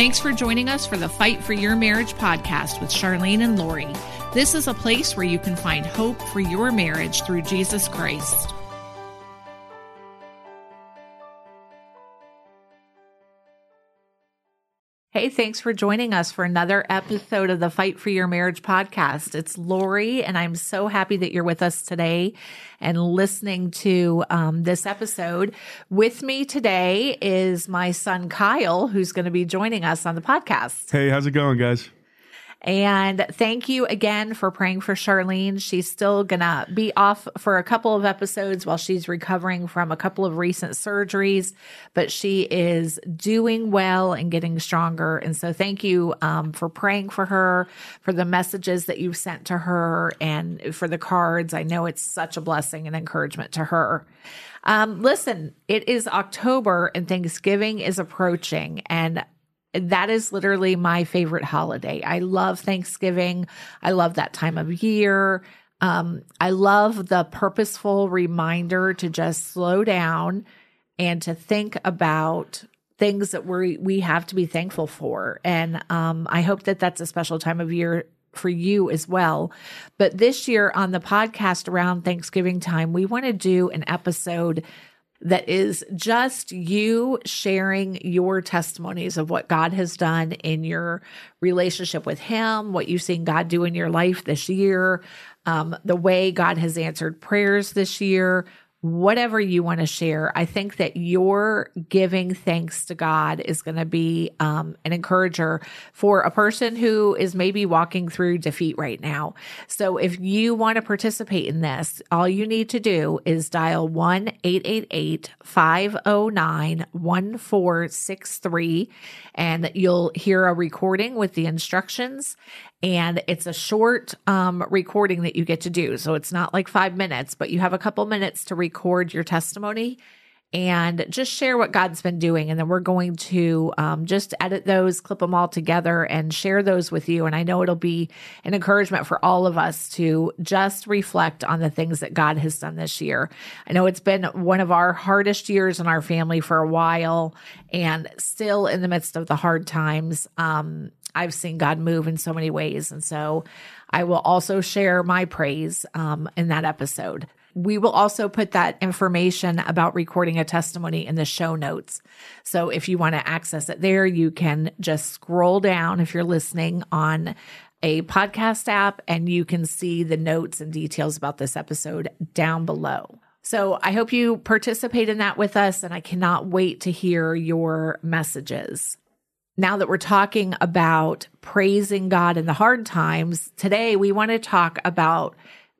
Thanks for joining us for the Fight for Your Marriage podcast with Charlyne and Lori. This is a place where you can find hope for your marriage through Jesus Christ. Hey, thanks for joining us for another episode of the Fight for Your Marriage podcast. It's Lori, and I'm so happy that you're with us today and listening to um, this episode. With me today is my son, Kyle, who's going to be joining us on the podcast. Hey, how's it going, guys? And thank you again for praying for Charlyne. She's still going to be off for a couple of episodes while she's recovering from a couple of recent surgeries, but she is doing well and getting stronger. And so thank you um, for praying for her, for the messages that you've sent to her, and for the cards. I know it's such a blessing and encouragement to her. Um, listen, it is October and Thanksgiving is approaching, and that is literally my favorite holiday. I love Thanksgiving. I love that time of year. Um, I love the purposeful reminder to just slow down and to think about things that we we have to be thankful for. And um, I hope that that's a special time of year for you as well. But this year on the podcast around Thanksgiving time, we want to do an episode that is just you sharing your testimonies of what God has done in your relationship with Him, what you've seen God do in your life this year, um, the way God has answered prayers this year, whatever you want to share. I think that your giving thanks to God is going to be um, an encourager for a person who is maybe walking through defeat right now. So if you want to participate in this, all you need to do is dial 1 888 509 1463 and you'll hear a recording with the instructions and it's a short um, recording that you get to do. So it's not like five minutes, but you have a couple minutes to record your testimony and just share what God's been doing. And then we're going to um, just edit those, clip them all together, and share those with you. And I know it'll be an encouragement for all of us to just reflect on the things that God has done this year. I know it's been one of our hardest years in our family for a while, and still in the midst of the hard times. Um, I've seen God move in so many ways. And so I will also share my praise um, in that episode. We will also put that information about recording a testimony in the show notes. So if you want to access it there, you can just scroll down if you're listening on a podcast app and you can see the notes and details about this episode down below. So I hope you participate in that with us, and I cannot wait to hear your messages now that we're talking about praising God in the hard times, today we want to talk about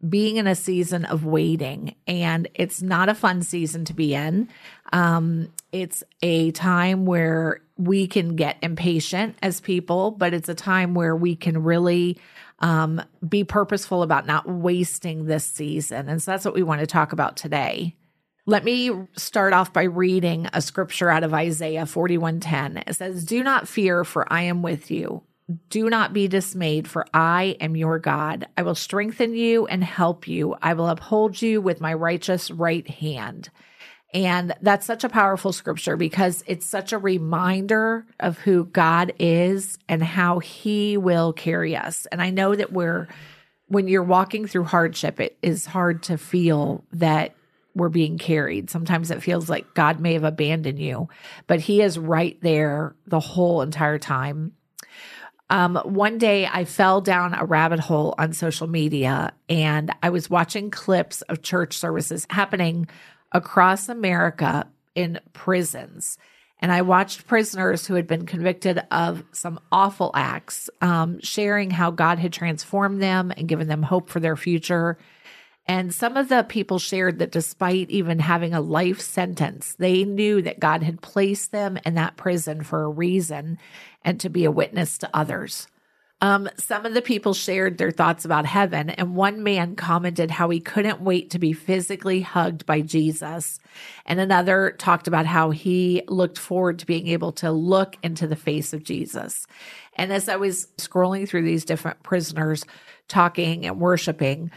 being in a season of waiting. And it's not a fun season to be in. Um, it's a time where we can get impatient as people, but it's a time where we can really um, be purposeful about not wasting this season. And so that's what we want to talk about today. Let me start off by reading a scripture out of Isaiah 41:10. It says, "Do not fear, for I am with you. Do not be dismayed, for I am your God. I will strengthen you and help you. I will uphold you with my righteous right hand." And that's such a powerful scripture because it's such a reminder of who God is and how he will carry us. And I know that we're when you're walking through hardship, it is hard to feel that we're being carried. Sometimes it feels like God may have abandoned you, but He is right there the whole entire time. Um, one day I fell down a rabbit hole on social media and I was watching clips of church services happening across America in prisons. And I watched prisoners who had been convicted of some awful acts, um, sharing how God had transformed them and given them hope for their future and some of the people shared that despite even having a life sentence, they knew that God had placed them in that prison for a reason and to be a witness to others. Um, some of the people shared their thoughts about heaven, and one man commented how he couldn't wait to be physically hugged by Jesus. And another talked about how he looked forward to being able to look into the face of Jesus. And as I was scrolling through these different prisoners talking and worshiping,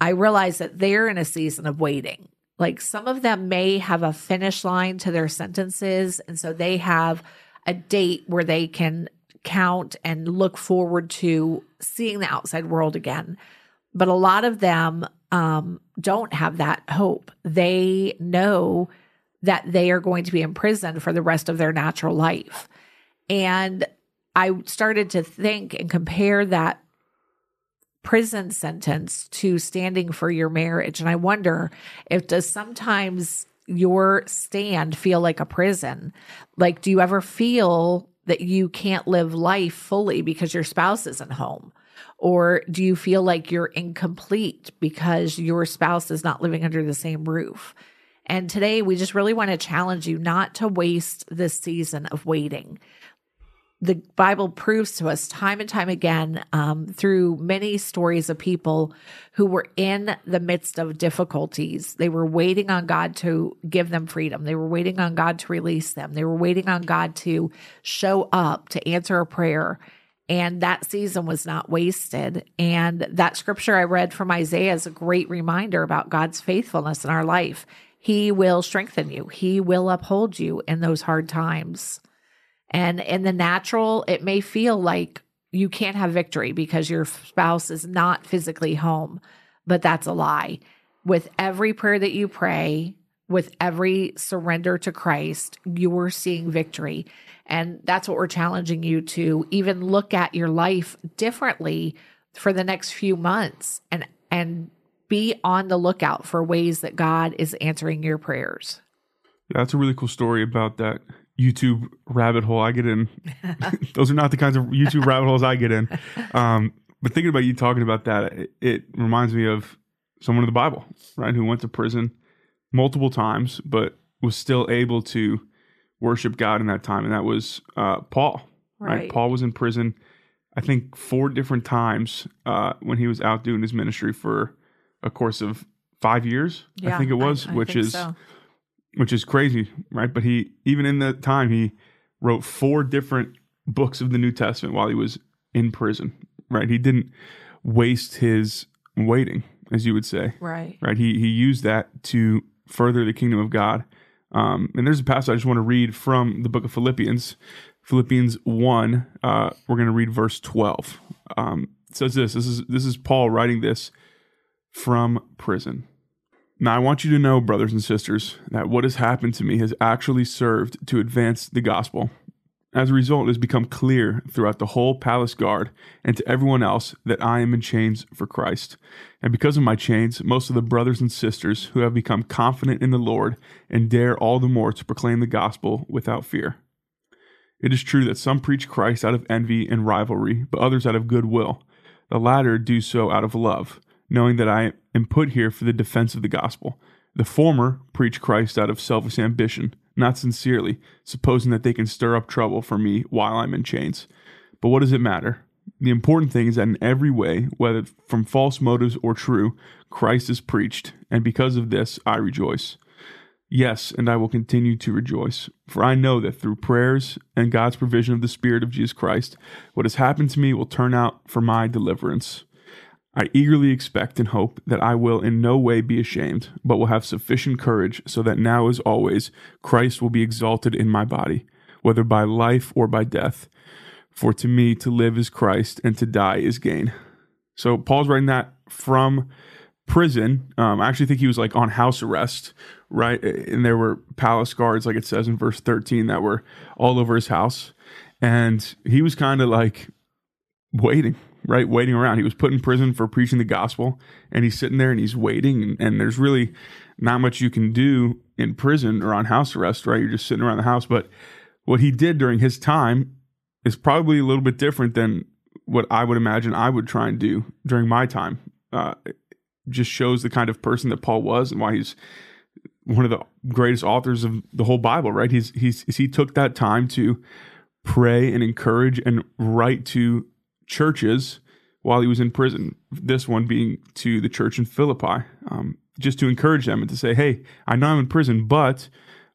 I realize that they're in a season of waiting. Like some of them may have a finish line to their sentences. And so they have a date where they can count and look forward to seeing the outside world again. But a lot of them um, don't have that hope. They know that they are going to be imprisoned for the rest of their natural life. And I started to think and compare that prison sentence to standing for your marriage. And I wonder if does sometimes your stand feel like a prison? Like, do you ever feel that you can't live life fully because your spouse isn't home? Or do you feel like you're incomplete because your spouse is not living under the same roof? And today we just really want to challenge you not to waste this season of waiting. The Bible proves to us time and time again um, through many stories of people who were in the midst of difficulties. They were waiting on God to give them freedom. They were waiting on God to release them. They were waiting on God to show up, to answer a prayer. And that season was not wasted. And that scripture I read from Isaiah is a great reminder about God's faithfulness in our life. He will strengthen you, He will uphold you in those hard times. And in the natural, it may feel like you can't have victory because your spouse is not physically home, but that's a lie. With every prayer that you pray, with every surrender to Christ, you're seeing victory. And that's what we're challenging you to even look at your life differently for the next few months and and be on the lookout for ways that God is answering your prayers. Yeah, that's a really cool story about that YouTube rabbit hole I get in. Those are not the kinds of YouTube rabbit holes I get in. Um, but thinking about you talking about that, it, it, reminds me of someone in the Bible, right, who went to prison multiple times, but was still able to worship God in that time, and that was uh, Paul. Right. right. Paul was in prison, I think, four different times uh, when he was out doing his ministry for a course of five years. Yeah, I think it was, I, I which is so. Which is crazy, right? But he even in that time he wrote four different books of the New Testament while he was in prison. Right? He didn't waste his waiting, as you would say. Right. Right. He he used that to further the kingdom of God. Um, and there's a passage I just want to read from the book of Philippians. Philippians 1, uh, we're going to read verse 12. Um, it says this, this is, this is Paul writing this from prison. Now, I want you to know, brothers and sisters, that what has happened to me has actually served to advance the gospel. As a result, it has become clear throughout the whole palace guard and to everyone else that I am in chains for Christ. And because of my chains, most of the brothers and sisters who have become confident in the Lord and dare all the more to proclaim the gospel without fear. It is true that some preach Christ out of envy and rivalry, but others out of goodwill. The latter do so out of love knowing that I am put here for the defense of the gospel. The former preach Christ out of selfish ambition, not sincerely, supposing that they can stir up trouble for me while I'm in chains. But what does it matter? The important thing is that in every way, whether from false motives or true, Christ is preached, and because of this I rejoice. Yes, and I will continue to rejoice, for I know that through prayers and God's provision of the Spirit of Jesus Christ, what has happened to me will turn out for my deliverance. I eagerly expect and hope that I will in no way be ashamed, but will have sufficient courage so that now as always Christ will be exalted in my body, whether by life or by death. For to me to live is Christ and to die is gain. So Paul's writing that from prison. Um, I actually think he was like on house arrest, right? And there were palace guards, like it says in verse 13, that were all over his house. And he was kind of like waiting, right? Waiting around. He was put in prison for preaching the gospel, and he's sitting there and he's waiting. And, and, there's really not much you can do in prison or on house arrest, right? You're just sitting around the house. But what he did during his time is probably a little bit different than what I would imagine I would try and do during my time. Uh, just shows the kind of person that Paul was and why he's one of the greatest authors of the whole Bible, right? He's he's he took that time to pray and encourage and write to churches while he was in prison. This one being to the church in Philippi, um, just to encourage them and to say, hey, I know I'm in prison, but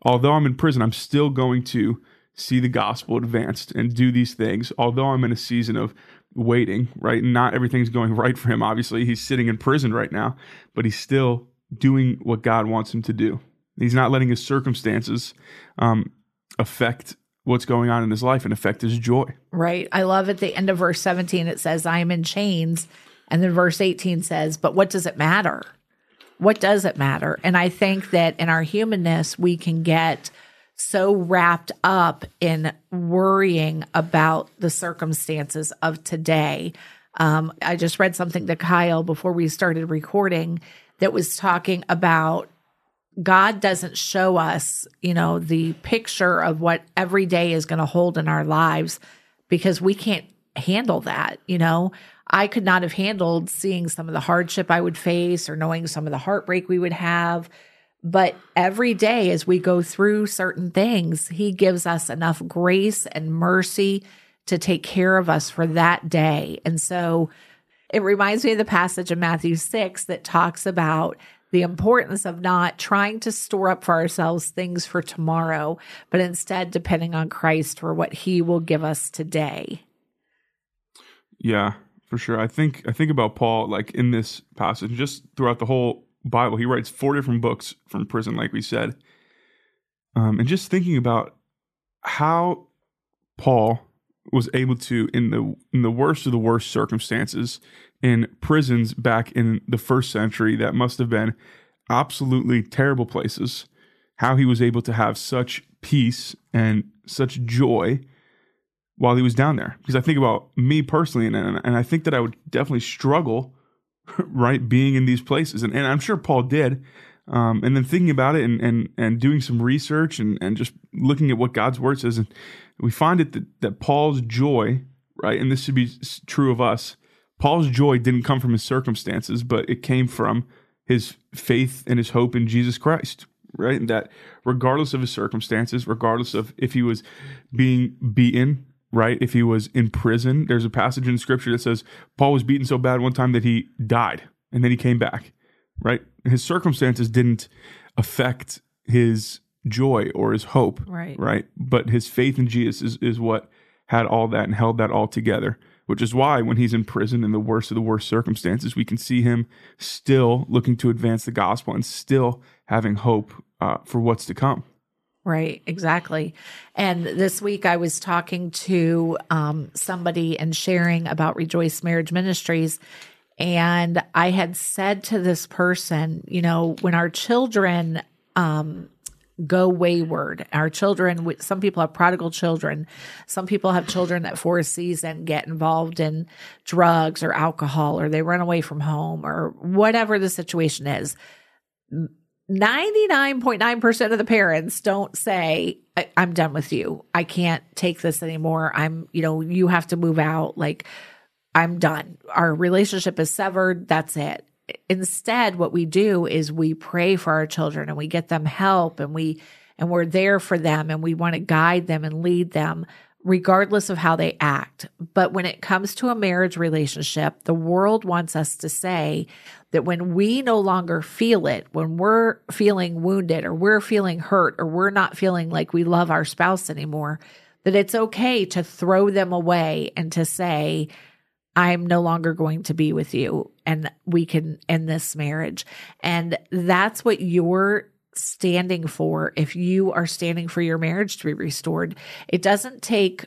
although I'm in prison, I'm still going to see the gospel advanced and do these things, although I'm in a season of waiting, right? Not everything's going right for him. Obviously, he's sitting in prison right now, but he's still doing what God wants him to do. He's not letting his circumstances um, affect what's going on in his life and affect his joy. Right. I love at the end of verse 17, it says, I am in chains. And then verse 18 says, But what does it matter? What does it matter? And I think that in our humanness, we can get so wrapped up in worrying about the circumstances of today. Um, I just read something to Kyle before we started recording that was talking about God doesn't show us, you know, the picture of what every day is going to hold in our lives because we can't handle that, you know. I could not have handled seeing some of the hardship I would face or knowing some of the heartbreak we would have. But every day as we go through certain things, he gives us enough grace and mercy to take care of us for that day. And so it reminds me of the passage in Matthew 6 that talks about the importance of not trying to store up for ourselves things for tomorrow, but instead depending on Christ for what he will give us today. Yeah, for sure. I think I think about Paul like in this passage, just throughout the whole Bible. He writes four different books from prison, like we said. Um, and just thinking about how Paul was able to, in the in the worst of the worst circumstances, in prisons back in the first century, that must have been absolutely terrible places. How he was able to have such peace and such joy while he was down there. Because I think about me personally, and and I think that I would definitely struggle right being in these places and, and i'm sure paul did um, and then thinking about it and, and, and doing some research and, and just looking at what god's word says and we find it that, that paul's joy right and this should be true of us paul's joy didn't come from his circumstances but it came from his faith and his hope in jesus christ right and that regardless of his circumstances regardless of if he was being beaten right? If he was in prison, there's a passage in scripture that says Paul was beaten so bad one time that he died and then he came back, right? His circumstances didn't affect his joy or his hope, right? Right. But his faith in Jesus is, is what had all that and held that all together, which is why when he's in prison in the worst of the worst circumstances, we can see him still looking to advance the gospel and still having hope uh, for what's to come. Right, exactly. And this week I was talking to um, somebody and sharing about Rejoice Marriage Ministries. And I had said to this person, you know, when our children um, go wayward, our children, some people have prodigal children, some people have children that for a season get involved in drugs or alcohol, or they run away from home, or whatever the situation is 99.9% of the parents don't say, I'm done with you. I can't take this anymore. I'm, you know, you have to move out. Like, I'm done. Our relationship is severed. That's it. Instead, what we do is we pray for our children and we get them help and we, and we're there for them and we want to guide them and lead them regardless of how they act. But when it comes to a marriage relationship, the world wants us to say that when we no longer feel it, when we're feeling wounded or we're feeling hurt or we're not feeling like we love our spouse anymore, that it's okay to throw them away and to say, I'm no longer going to be with you and we can end this marriage. And that's what you're standing for if you are standing for your marriage to be restored. It doesn't take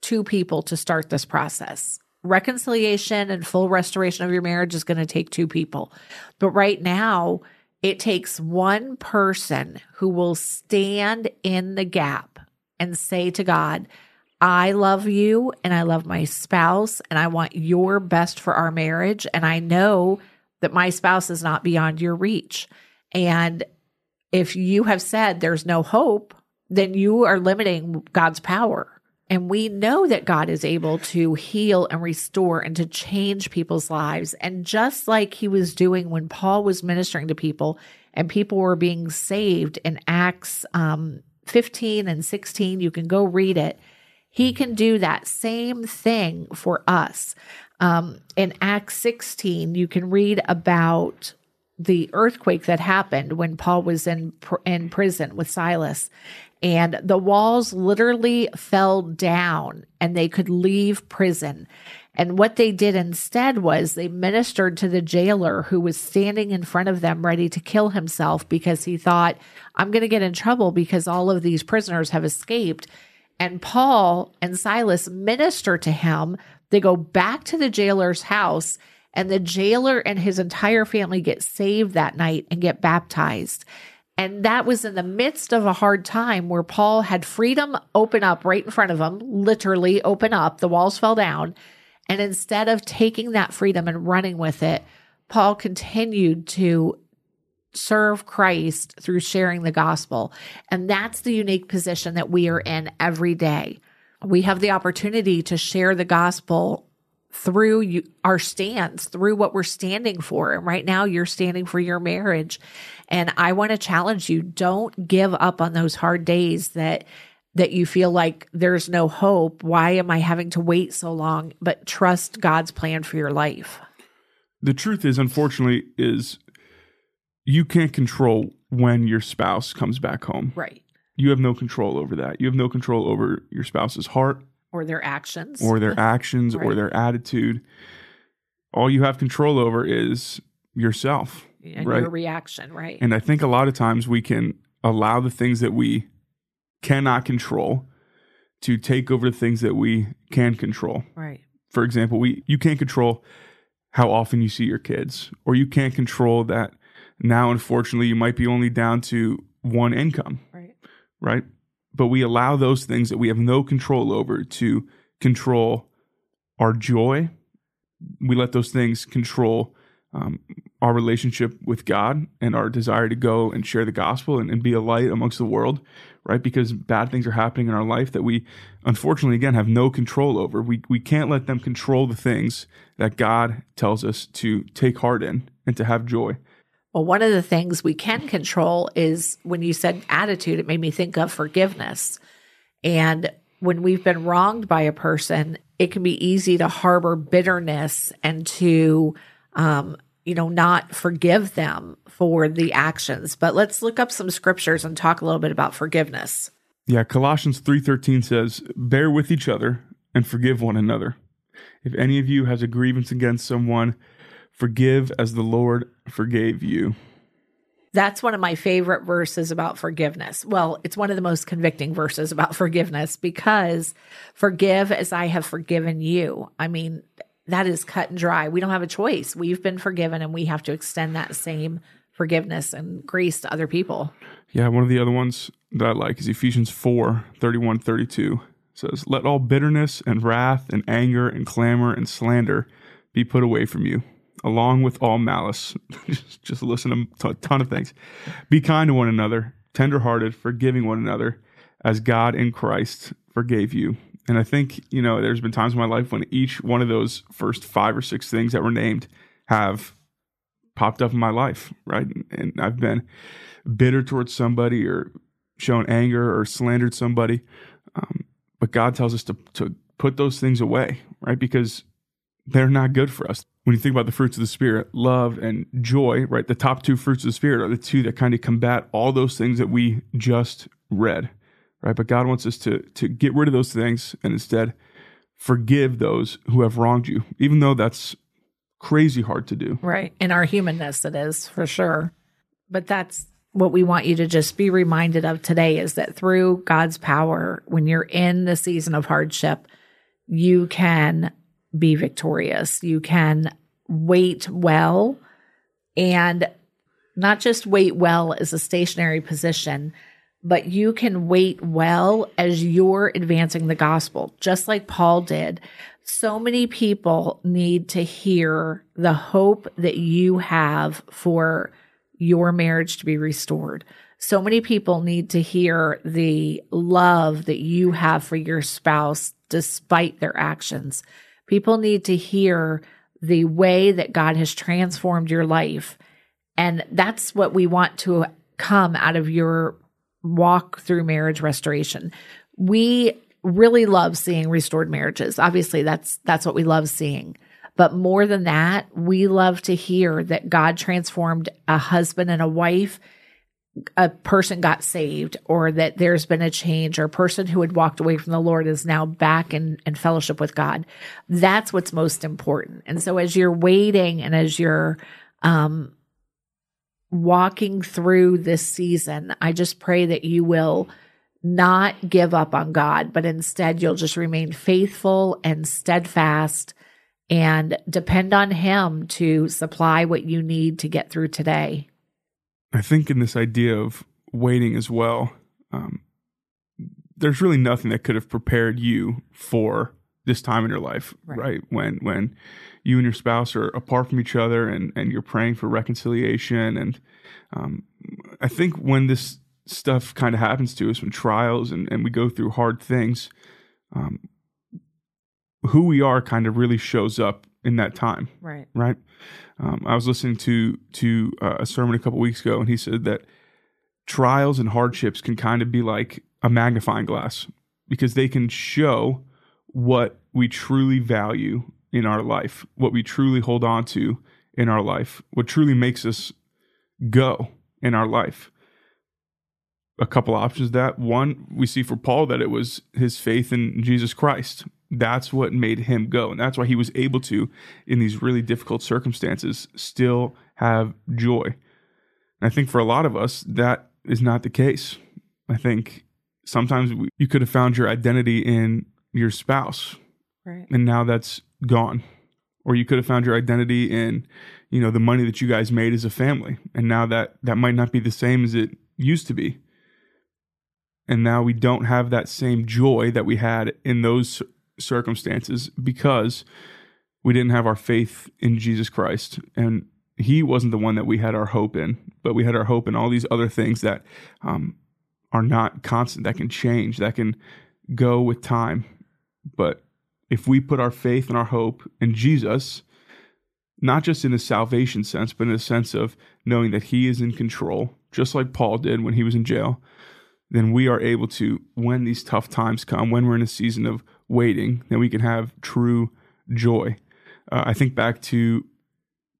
two people to start this process. Reconciliation and full restoration of your marriage is going to take two people. But right now, it takes one person who will stand in the gap and say to God, I love you and I love my spouse and I want your best for our marriage. And I know that my spouse is not beyond your reach. And if you have said there's no hope, then you are limiting God's power. And we know that God is able to heal and restore and to change people's lives. And just like he was doing when Paul was ministering to people and people were being saved in Acts um, 15 and 16, you can go read it. He can do that same thing for us. Um, in Acts 16, you can read about the earthquake that happened when Paul was in in prison with Silas and the walls literally fell down and they could leave prison and what they did instead was they ministered to the jailer who was standing in front of them ready to kill himself because he thought I'm going to get in trouble because all of these prisoners have escaped And Paul and Silas minister to him. They go back to the jailer's house, and the jailer and his entire family get saved that night and get baptized. And that was in the midst of a hard time where Paul had freedom open up right in front of him, literally open up. The walls fell down. And instead of taking that freedom and running with it, Paul continued to serve Christ through sharing the gospel. And that's the unique position that we are in every day. We have the opportunity to share the gospel through you, our stands, through what we're standing for. And right now, you're standing for your marriage. And I want to challenge you don't give up on those hard days that that you feel like there's no hope. Why am I having to wait so long? But trust God's plan for your life. The truth is, unfortunately, is you can't control when your spouse comes back home. Right. You have no control over that. You have no control over your spouse's heart or their actions or their actions right. or their attitude. All you have control over is yourself and right? your reaction, right? And I think a lot of times we can allow the things that we cannot control to take over the things that we can control. Right. For example, we you can't control how often you see your kids or you can't control that now, unfortunately, you might be only down to one income. Right. Right. But we allow those things that we have no control over to control our joy. We let those things control um, our relationship with God and our desire to go and share the gospel and, and, be a light amongst the world, right? Because bad things are happening in our life that we, unfortunately, again, have no control over. We, we can't let them control the things that God tells us to take heart in and to have joy. Well, one of the things we can control is when you said attitude, it made me think of forgiveness. And when we've been wronged by a person, it can be easy to harbor bitterness and to, um, you know, not forgive them for the actions. But let's look up some scriptures and talk a little bit about forgiveness. Yeah, Colossians 3:13 says, "Bear with each other and forgive one another. If any of you has a grievance against someone, Forgive as the Lord forgave you. That's one of my favorite verses about forgiveness. Well, it's one of the most convicting verses about forgiveness because forgive as I have forgiven you. I mean, that is cut and dry. We don't have a choice. We've been forgiven and we have to extend that same forgiveness and grace to other people. Yeah, one of the other ones that I like is Ephesians 4 31 32 says, Let all bitterness and wrath and anger and clamor and slander be put away from you along with all malice. just, just listen to a ton of things. Be kind to one another, tenderhearted, forgiving one another, as God in Christ forgave you. And I think, you know, there's been times in my life when each one of those first five or six things that were named have popped up in my life, right? And I've been bitter towards somebody or shown anger or slandered somebody. Um, but God tells us to, to put those things away, right? Because they're not good for us. When you think about the fruits of the Spirit, love and joy, right? The top two fruits of the Spirit are the two that kind of combat all those things that we just read, right? But God wants us to, to get rid of those things and instead forgive those who have wronged you, even though that's crazy hard to do. Right. In our humanness, it is for sure. But that's what we want you to just be reminded of today is that through God's power, when you're in the season of hardship, you can be victorious. You can wait well and not just wait well as a stationary position, but you can wait well as you're advancing the gospel, just like Paul did. So many people need to hear the hope that you have for your marriage to be restored. So many people need to hear the love that you have for your spouse despite their actions. People need to hear the way that God has transformed your life. And that's what we want to come out of your walk through marriage restoration. We really love seeing restored marriages. Obviously, that's that's what we love seeing. But more than that, we love to hear that God transformed a husband and a wife a person got saved or that there's been a change or a person who had walked away from the Lord is now back in, in fellowship with God. That's what's most important. And so as you're waiting and as you're um, walking through this season, I just pray that you will not give up on God, but instead you'll just remain faithful and steadfast and depend on Him to supply what you need to get through today. I think in this idea of waiting as well, um, there's really nothing that could have prepared you for this time in your life, right? right? When when you and your spouse are apart from each other and and you're praying for reconciliation, and um, I think when this stuff kind of happens to us, when trials and and we go through hard things, um, who we are kind of really shows up in that time, right? Right. Um, I was listening to to uh, a sermon a couple weeks ago, and he said that trials and hardships can kind of be like a magnifying glass because they can show what we truly value in our life, what we truly hold on to in our life, what truly makes us go in our life. A couple options that one we see for Paul that it was his faith in Jesus Christ. That's what made him go. And that's why he was able to, in these really difficult circumstances, still have joy. And I think for a lot of us, that is not the case. I think sometimes you could have found your identity in your spouse, right. and now that's gone. Or you could have found your identity in, you know, the money that you guys made as a family, and now that that might not be the same as it used to be. And now we don't have that same joy that we had in those circumstances because we didn't have our faith in Jesus Christ. And he wasn't the one that we had our hope in, but we had our hope in all these other things that um, are not constant, that can change, that can go with time. But if we put our faith and our hope in Jesus, not just in a salvation sense, but in a sense of knowing that He is in control, just like Paul did when he was in jail, then we are able to, when these tough times come, when we're in a season of waiting, then we can have true joy. Uh, I think back to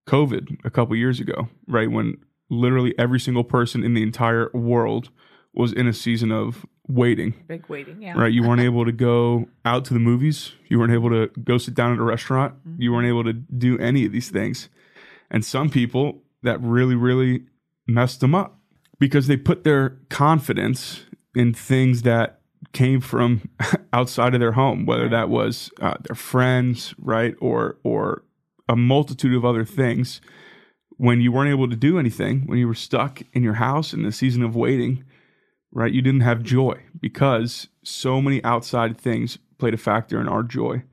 COVID a couple years ago, right? When literally every single person in the entire world was in a season of waiting. Big waiting, yeah. Right. You weren't able to go out to the movies. You weren't able to go sit down at a restaurant. Mm-hmm. You weren't able to do any of these things. And some people that really, really messed them up because they put their confidence in things that came from outside of their home, whether that was uh, their friends, right, or or a multitude of other things when you weren't able to do anything, when you were stuck in your house in the season of waiting, right? You didn't have joy because so many outside things played a factor in our joy.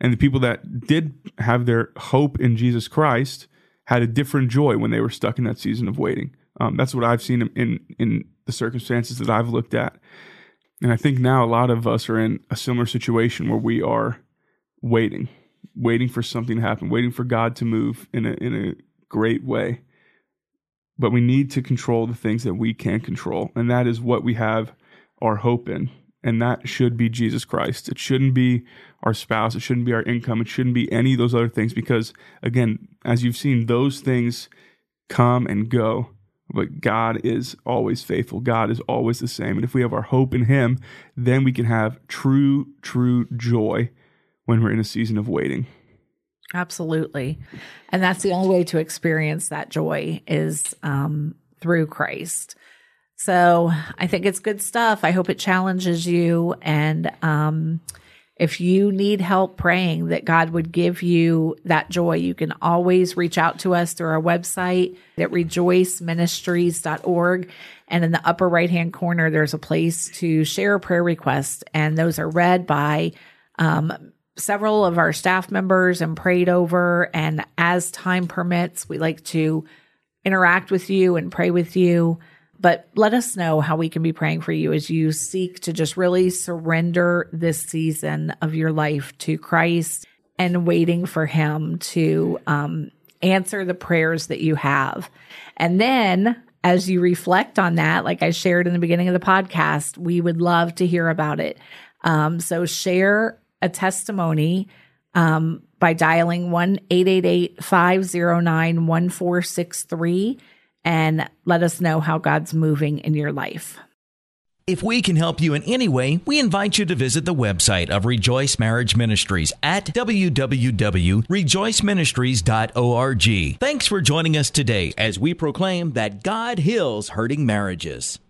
And the people that did have their hope in Jesus Christ had a different joy when they were stuck in that season of waiting. Um, that's what I've seen in in the circumstances that I've looked at. And I think now a lot of us are in a similar situation where we are waiting waiting for something to happen, waiting for God to move in a in a great way. But we need to control the things that we can control, and that is what we have our hope in. And that should be Jesus Christ. It shouldn't be our spouse. It shouldn't be our income. It shouldn't be any of those other things because, again, as you've seen, those things come and go. But God is always faithful. God is always the same. And if we have our hope in Him, then we can have true, true joy when we're in a season of waiting. Absolutely. And that's the only way to experience that joy is um, through Christ. So I think it's good stuff. I hope it challenges you. And um, if you need help praying that God would give you that joy, you can always reach out to us through our website at rejoiceministries.org. And in the upper right hand corner, there's a place to share a prayer request. And those are read by um, several of our staff members and prayed over. And as time permits, we like to interact with you and pray with you. But let us know how we can be praying for you as you seek to just really surrender this season of your life to Christ and waiting for Him to um, answer the prayers that you have. And then as you reflect on that, like I shared in the beginning of the podcast, we would love to hear about it. Um, so share a testimony um, by dialing 1 888 509 1463 and let us know how God's moving in your life. If we can help you in any way, we invite you to visit the website of Rejoice Marriage Ministries at www.rejoiceministries.org. Thanks for joining us today as we proclaim that God heals hurting marriages.